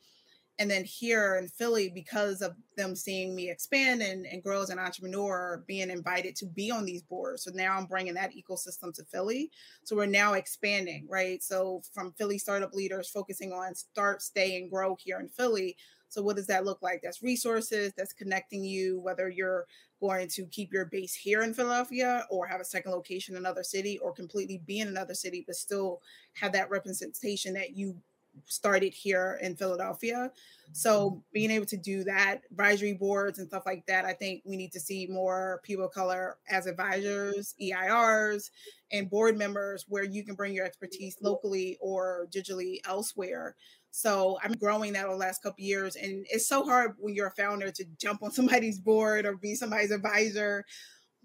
and then here in Philly, because of them seeing me expand and, and grow as an entrepreneur, being invited to be on these boards. So now I'm bringing that ecosystem to Philly. So we're now expanding, right? So from Philly startup leaders focusing on start, stay, and grow here in Philly. So what does that look like? That's resources, that's connecting you, whether you're going to keep your base here in Philadelphia or have a second location in another city or completely be in another city, but still have that representation that you started here in Philadelphia. So mm-hmm. being able to do that, advisory boards and stuff like that, I think we need to see more people of color as advisors, EIRs, and board members where you can bring your expertise locally or digitally elsewhere. So I'm growing that over the last couple years. And it's so hard when you're a founder to jump on (laughs) somebody's board or be somebody's advisor,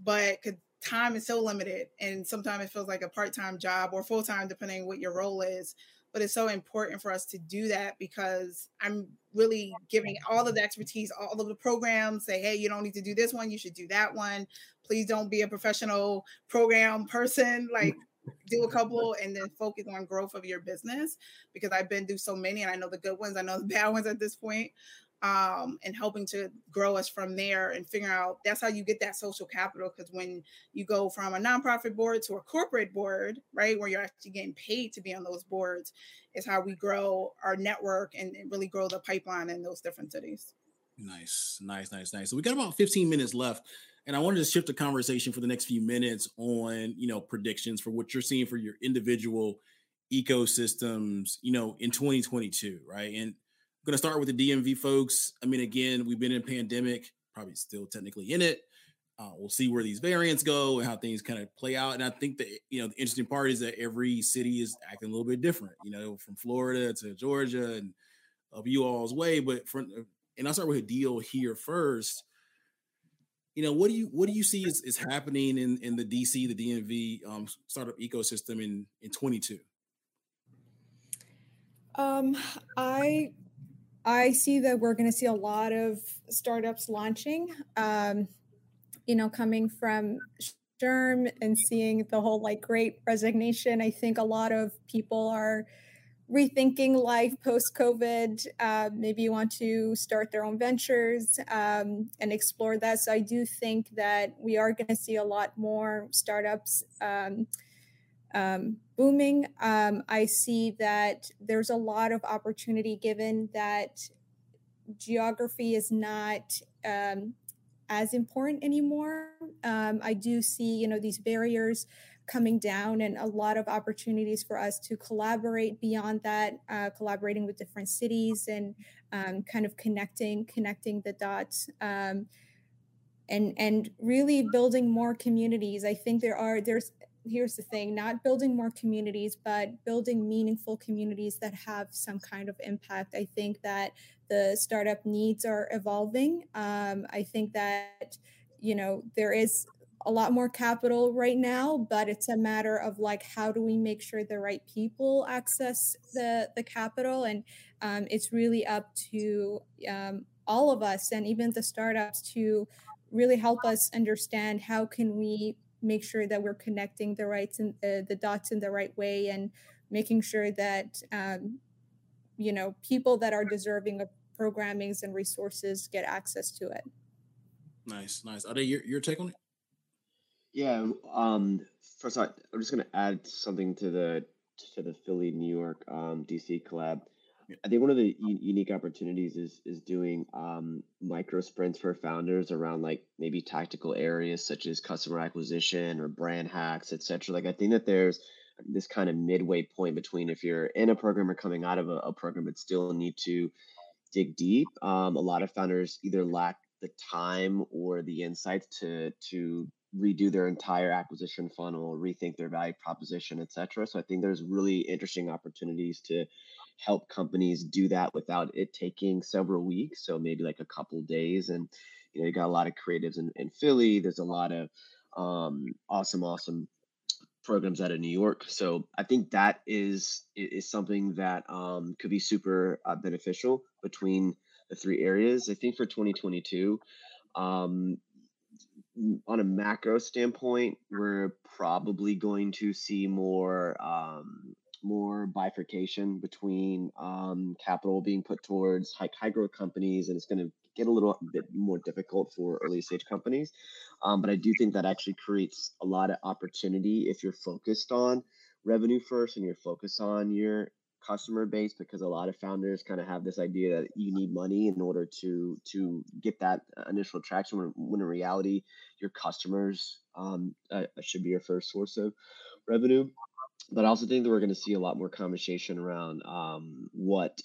but time is so limited. And sometimes it feels like a part-time job or full-time, depending on what your role is but it's so important for us to do that because I'm really giving all of the expertise, all of the programs, say, hey, you don't need to do this one, you should do that one. Please don't be a professional program person. Mm. Like do a couple and then focus on growth of your business because I've been through so many and I know the good ones, I know the bad ones at this point um, and helping to grow us from there and figure out that's how you get that social capital. Because when you go from a nonprofit board to a corporate board, right, where you're actually getting paid to be on those boards, is how we grow our network and really grow the pipeline in those different cities. Nice, nice, nice, nice. So we got about 15 minutes left. And I wanted to shift the conversation for the next few minutes on, you know, predictions for what you're seeing for your individual ecosystems, you know, in 2022, right? And going to start with the DMV folks. I mean, again, we've been in pandemic, probably still technically in it. Uh, we'll see where these variants go and how things kind of play out. And I think that you know the interesting part is that every city is acting a little bit different. You know, from Florida to Georgia and of you all's way. But from and I'll start with Hadil here first. You know, what do you what do you see is, is happening in in the DC, the DMV um, startup ecosystem in in 22? Um, I I see that we're going to see a lot of startups launching. Um, you know, coming from SHRM and seeing the whole like great resignation, I think a lot of people are rethinking life post COVID. Uh, maybe you want to start their own ventures um, and explore that. So I do think that we are going to see a lot more startups. Um, um, booming. Um, I see that there's a lot of opportunity given that geography is not um, as important anymore. Um, I do see, you know, these barriers coming down and a lot of opportunities for us to collaborate beyond that, uh, collaborating with different cities and um, kind of connecting, connecting the dots. Um, and and really building more communities i think there are there's here's the thing not building more communities but building meaningful communities that have some kind of impact. I think that the startup needs are evolving. Um, i think that you know there is a lot more capital right now but it's a matter of like how do we make sure the right people access the the capital? And um, it's really up to um, all of us and even the startups to really help us understand how can we make sure that we're connecting the rights and uh, the dots in the right way and making sure that um, you know people that are deserving of programmings and resources get access to it. Nice nice. Ade, your, your take on it? Yeah um first all, i'm just going to add something to the to the philly new york um, dc collab I think one of the u- unique opportunities is is doing um, micro sprints for founders around like maybe tactical areas such as customer acquisition or brand hacks, etc. Like I think that there's this kind of midway point between if you're in a program or coming out of a, a program but still need to dig deep. Um, a lot of founders either lack the time or the insights to to redo their entire acquisition funnel, rethink their value proposition, etc. So I think there's really interesting opportunities to help companies do that without it taking several weeks. So maybe like a couple days. And you know, you got a lot of creatives in, in Philly. There's a lot of um, awesome, awesome programs out of New York. So I think that is is something that um, could be super uh, beneficial between the three areas. I think for 2022, um, on a macro standpoint, we're probably going to see more um, more bifurcation between um, capital being put towards high, high growth companies, and it's going to get a little bit more difficult for early stage companies. Um, but I do think that actually creates a lot of opportunity if you're focused on revenue first and you're focused on your customer base because a lot of founders kind of have this idea that you need money in order to to get that initial traction when, in reality your customers um, uh, should be your first source of revenue but I also think that we're going to see a lot more conversation around um, what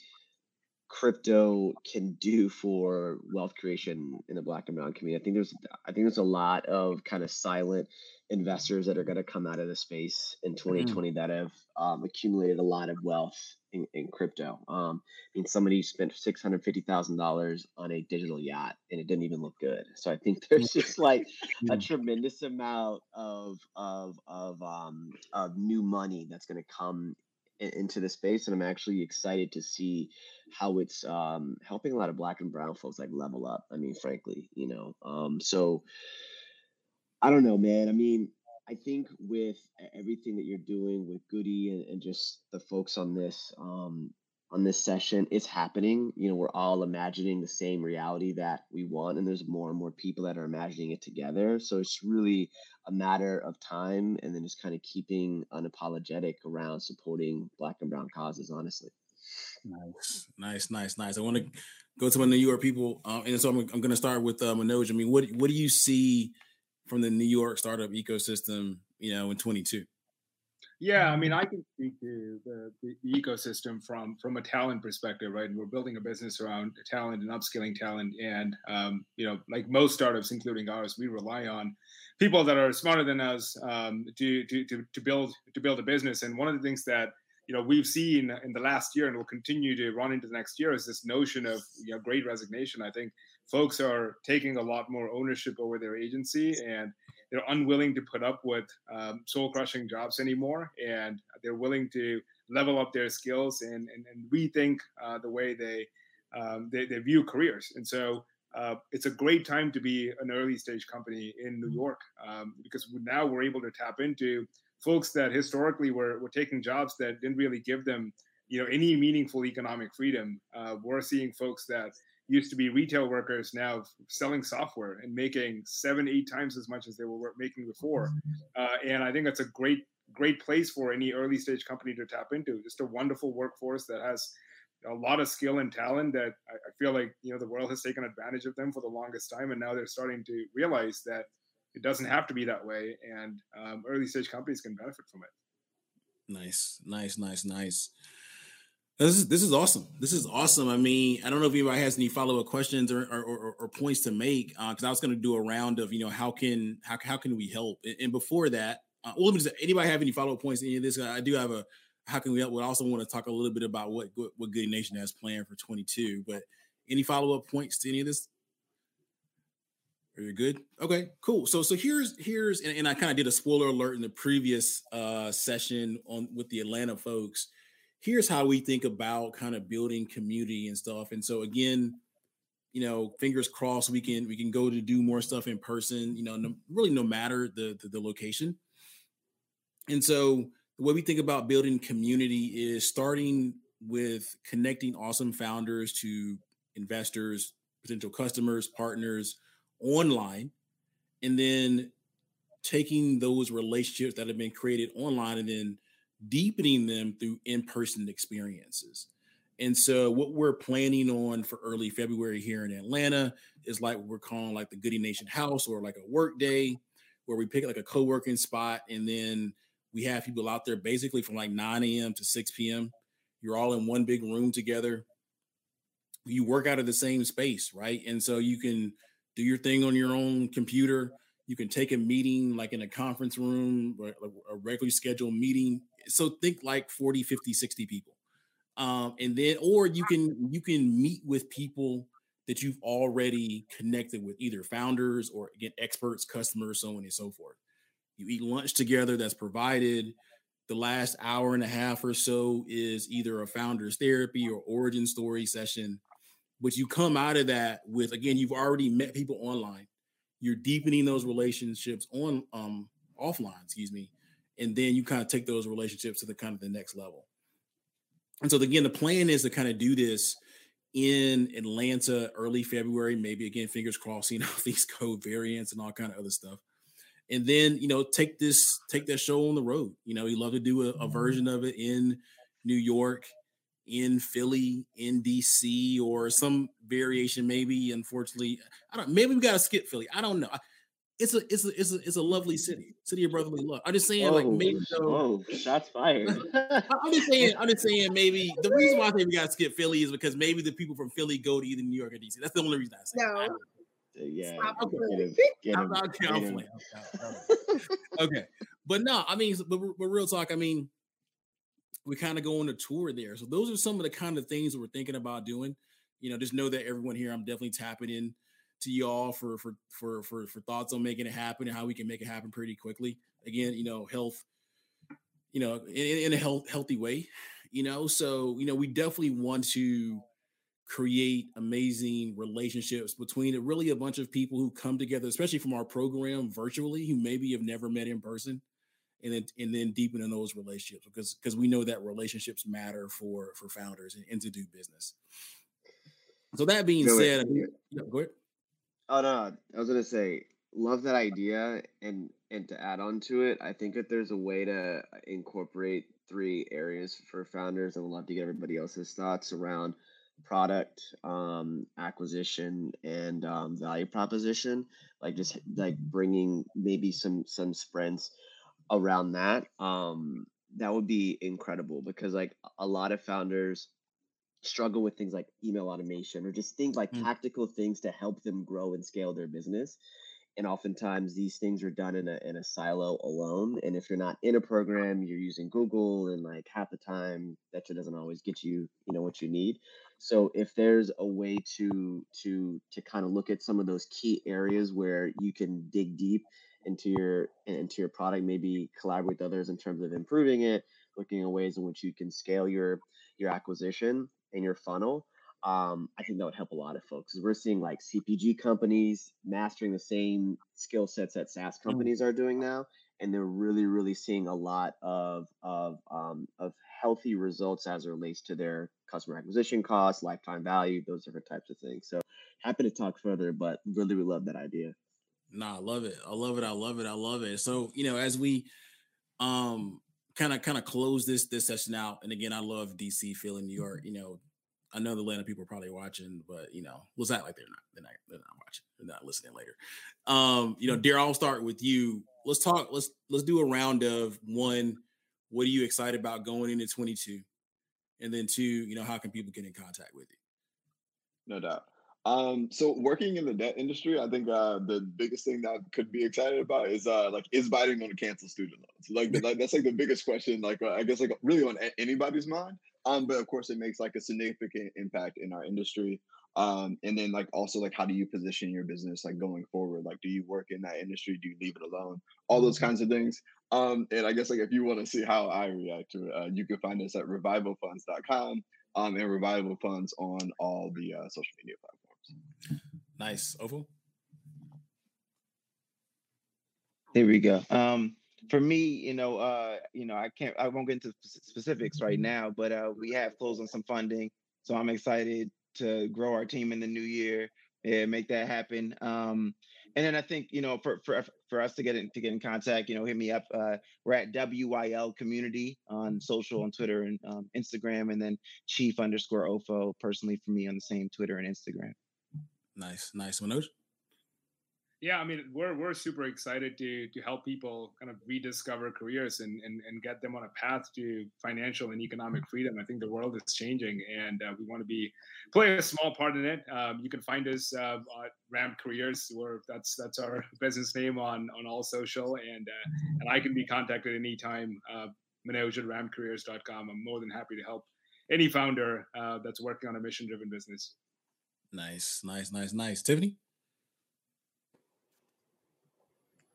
crypto can do for wealth creation in the black and brown community. I think there's I think there's a lot of kind of silent investors that are going to come out of the space in 2020 mm-hmm. that have um, accumulated a lot of wealth in, in crypto. Um, I mean, somebody spent six hundred fifty thousand dollars on a digital yacht, and it didn't even look good. So I think (laughs) there's just like a tremendous amount of of of um, of new money that's going to come into the space and i'm actually excited to see how it's um, helping a lot of black and brown folks like level up i mean frankly you know um, so i don't know man. I mean i think with everything that you're doing with goody and, and just the folks on this um, on this session it's happening. You know we're all imagining the same reality that we want and there's more and more people that are imagining it together. So it's really a matter of time and then just kind of keeping unapologetic around supporting black and brown causes honestly. Nice nice nice nice. I want to go to my new york people uh, and so i'm, I'm going to start with uh, manoj. I mean what, what do you see from the new york startup ecosystem you know in 22 yeah, I mean, I can speak to the, the, ecosystem from from a talent perspective, right? And we're building a business around talent and upskilling talent, and um, you know, like most startups, including ours, we rely on people that are smarter than us um, to, to to to build to build a business. And one of the things that you know we've seen in the last year and will continue to run into the next year is this notion of you know great resignation. I think folks are taking a lot more ownership over their agency and they're unwilling to put up with um, soul crushing jobs anymore. And they're willing to level up their skills and, and, and rethink uh, the way they, um, they, they view careers. And so uh, it's a great time to be an early stage company in New York um, because now we're able to tap into folks that historically were, were taking jobs that didn't really give them you know any meaningful economic freedom. Uh, we're seeing folks that used to be retail workers now selling software and making seven, eight times as much as they were making before. Uh, and I think that's a great, great place for any early stage company to tap into. Just a wonderful workforce that has a lot of skill and talent that I, I feel like you know the world has taken advantage of them for the longest time, and now they're starting to realize that it doesn't have to be that way, and um, early stage companies can benefit from it. Nice, nice, nice, nice. This is this is awesome. This is awesome. I mean, I don't know if anybody has any follow up questions or, or, or, or points to make because uh, I was going to do a round of you know how can how how can we help and, and before that, uh, well, just, anybody have any follow up points? Any of this? I do have a how can we help? But also want to talk a little bit about what what, what Goody Nation has planned for 22. But any follow up points to any of this? Are you good? Okay, cool. So so here's here's and, and I kind of did a spoiler alert in the previous uh session on with the Atlanta folks here's how we think about kind of building community and stuff. And so again, you know, fingers crossed, we can we can go to do more stuff in person. You know, no, really no matter the, the the location. And so the way we think about building community is starting with connecting awesome founders to investors, potential customers, partners online, and then taking those relationships that have been created online and then deepening them through in-person experiences. And so what we're planning on for early February here in Atlanta is like we're calling like the Goody Nation House or like a work day where we pick like a co-working spot and then we have people out there basically from like 9 a.m. to 6 p.m. You're all in one big room together. You work out of the same space, right? And so you can do your thing on your own computer. You can take a meeting like in a conference room, a regularly scheduled meeting so think like 40 50 60 people um, and then or you can you can meet with people that you've already connected with either founders or again experts customers so on and so forth. You eat lunch together that's provided. The last hour and a half or so is either a founder's therapy or origin story session but you come out of that with again you've already met people online. You're deepening those relationships on um offline excuse me and then you kind of take those relationships to the kind of the next level. And so again, the plan is to kind of do this in Atlanta early February, maybe again, fingers crossed, seeing (laughs) all these code variants and all kind of other stuff. And then, you know, take this, take that show on the road. You know, we love to do a, a mm-hmm. version of it in New York, in Philly, in DC, or some variation, maybe. Unfortunately, I don't maybe we gotta skip Philly. I don't know. It's a it's a it's a it's a lovely city, city of brotherly love. I'm just saying, like maybe oh, shots fired. (laughs) I'm just saying, I'm just saying, maybe the reason why I think we got to skip Philly is because maybe the people from Philly go to either New York or DC. That's the only reason I say. No. Uh, yeah. Okay. Get him, (laughs) get I'm him, not get him. (laughs) okay, but no, I mean, but, but real talk. I mean, we kind of go on a tour there. So those are some of the kind of things that we're thinking about doing. You know, just know that everyone here, I'm definitely tapping in to y'all for for for for for thoughts on making it happen and how we can make it happen pretty quickly. Again, you know, health, you know, in, in a health, healthy way, you know. So, you know, we definitely want to create amazing relationships between really a bunch of people who come together, especially from our program virtually, who maybe have never met in person, and then and then deepen in those relationships because because we know that relationships matter for for founders and, and to do business. So that being Go said. I mean, go ahead. Oh no, I was gonna say, love that idea, and and to add on to it, I think that there's a way to incorporate three areas for founders, and I'd love to get everybody else's thoughts around product, um, acquisition, and um, value proposition. Like just like bringing maybe some some sprints around that. Um, that would be incredible because like a lot of founders struggle with things like email automation or just things like Mm. tactical things to help them grow and scale their business and oftentimes these things are done in a, in a silo alone and if you're not in a program you're using google and like half the time that doesn't always get you you know what you need so if there's a way to to to kind of look at some of those key areas where you can dig deep into your into your product maybe collaborate with others in terms of improving it looking at ways in which you can scale your your acquisition and your funnel um, I think that would help a lot of folks. We're seeing like CPG companies mastering the same skill sets that SaaS companies are doing now, and they're really, really seeing a lot of of um, of healthy results as it relates to their customer acquisition costs, lifetime value, those different types of things. So happy to talk further, but really, we love that idea. Nah, I love it. I love it. I love it. I love it. So, you know, as we um kind of kind of close this this session out, and again, I love DC, Philly, New York. You know, I know the Atlanta people are probably watching, but you know, let's act like they're not. They're not. They're not watching. They're not listening later. Um, you know, dear, I'll start with you. Let's talk. Let's let's do a round of one. What are you excited about going into 22? And then two, you know, how can people get in contact with you? No doubt. Um, so working in the debt industry, I think uh, the biggest thing that I could be excited about is uh, like is Biden going to cancel student loans? Like, the, like that's like the biggest question. Like uh, I guess like really on a- anybody's mind. Um, but of course, it makes like a significant impact in our industry. Um, and then like also like how do you position your business like going forward? Like, do you work in that industry? Do you leave it alone? All those kinds of things. Um, and I guess like if you want to see how I react to it, uh, you can find us at revivalfunds.com um, and Revival Funds on all the uh, social media platforms. Nice, Ofo. There we go. Um, for me, you know, uh, you know, I can't, I won't get into specifics right now, but uh, we have closed on some funding, so I'm excited to grow our team in the new year and make that happen. Um, and then I think, you know, for for for us to get in to get in contact, you know, hit me up. Uh, we're at WYL Community on social, on Twitter and um, Instagram, and then Chief underscore Ofo personally for me on the same Twitter and Instagram. Nice, nice. Manoj. Yeah, I mean, we're we're super excited to to help people kind of rediscover careers and and, and get them on a path to financial and economic freedom. I think the world is changing, and uh, we want to be play a small part in it. Um, you can find us uh, at Ramp Careers, where that's that's our (laughs) business name on on all social, and uh, and I can be contacted anytime. Uh, Manoj at rampcareers.com. I'm more than happy to help any founder uh, that's working on a mission driven business. Nice, nice, nice, nice. Tiffanie.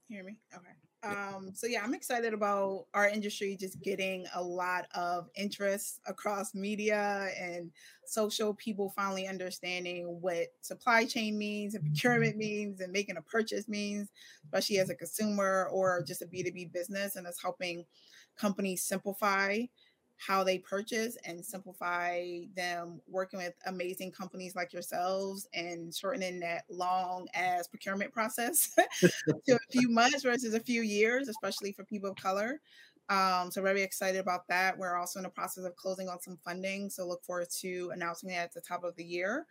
Hear me? Okay. Um, so yeah, I'm excited about our industry just getting a lot of interest across media and social people finally understanding what supply chain means and procurement means and making a purchase means, especially as a consumer or just a B2B business. And it's helping companies simplify how they purchase and simplify them working with amazing companies like yourselves and shortening that long as procurement process (laughs) to a few months versus a few years, especially for people of color. Um, so very excited about that. We're also in the process of closing on some funding, so look forward to announcing that at the top of the year.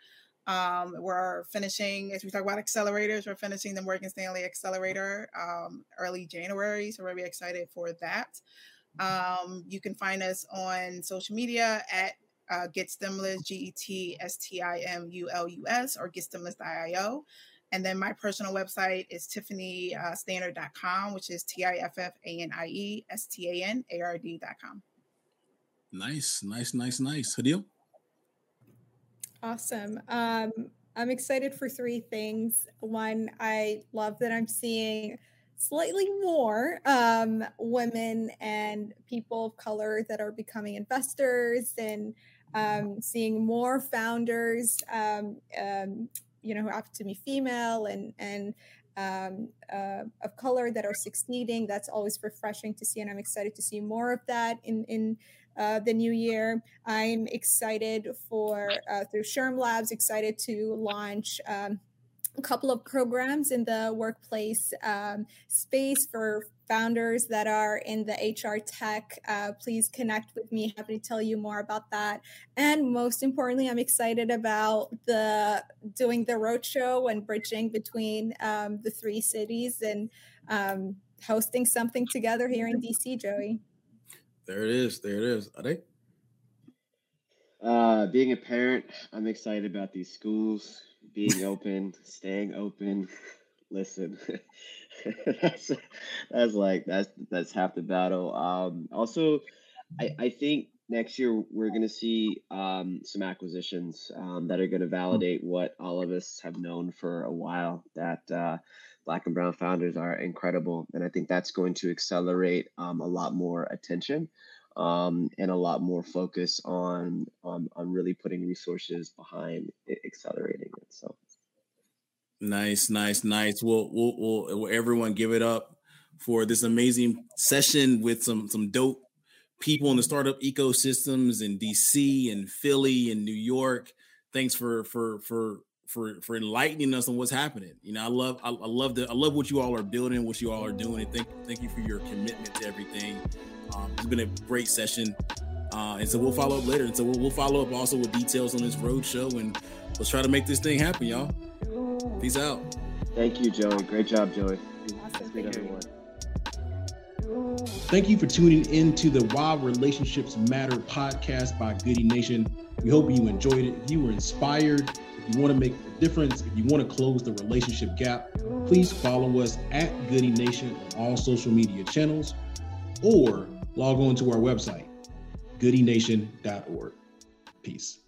Um, we're finishing, as we talk about accelerators, we're finishing the Morgan Stanley Accelerator um, early January. So we're very excited for that. Um, you can find us on social media at uh, Get Stimulus, G E T S T I M U L U S, or GetStimulus.io. And then my personal website is tiffaniestanard.com, uh, which is T I F F A N I E S T A N A R D.com. Nice, nice, nice, nice. Hadil? Awesome. Um, I'm excited for three things. One, I love that I'm seeing slightly more um, women and people of color that are becoming investors and um, seeing more founders, um, um you know, who happen to be female and and um, uh, of color that are succeeding. That's always refreshing to see, and I'm excited to see more of that in in uh, the new year. I'm excited for uh, through SHRM Labs, excited to launch. A couple of programs in the workplace um, space for founders that are in the HR tech. Uh, please connect with me. Happy to tell you more about that. And most importantly, I'm excited about the doing the roadshow and bridging between um, the three cities and um, hosting something together here in DC, Joey. There it is. There it is. Are they? Uh, being a parent, I'm excited about these schools being open, staying open. Listen, (laughs) that's that's like that's that's half the battle. Um, also, I I think next year we're going to see um, some acquisitions um, that are going to validate what all of us have known for a while that uh, black and brown founders are incredible and i think that's going to accelerate um, a lot more attention um, and a lot more focus on, on on really putting resources behind accelerating it so. Nice nice nice. We'll, we'll, we'll, we'll everyone give it up for this amazing session with some some dope people in the startup ecosystems in dc and philly and new york. Thanks for for for for for enlightening us on what's happening. You know, I love I, I love the I love what you all are building, what you all are doing, and thank thank you for your commitment to everything. Um, it's been a great session, uh, and so we'll follow up later. And so we'll, we'll follow up also with details on this road show, and let's try to make this thing happen, y'all. Peace out. Thank you, Joey. Great job, Joey. Awesome. Thank everyone. Thank you for tuning in to the Why Relationships Matter podcast by Goody Nation. We hope you enjoyed it. You were inspired, if you want to make a difference, if you want to close the relationship gap, please follow us at Goody Nation on all social media channels or log on to our website, goodynation.org. Peace.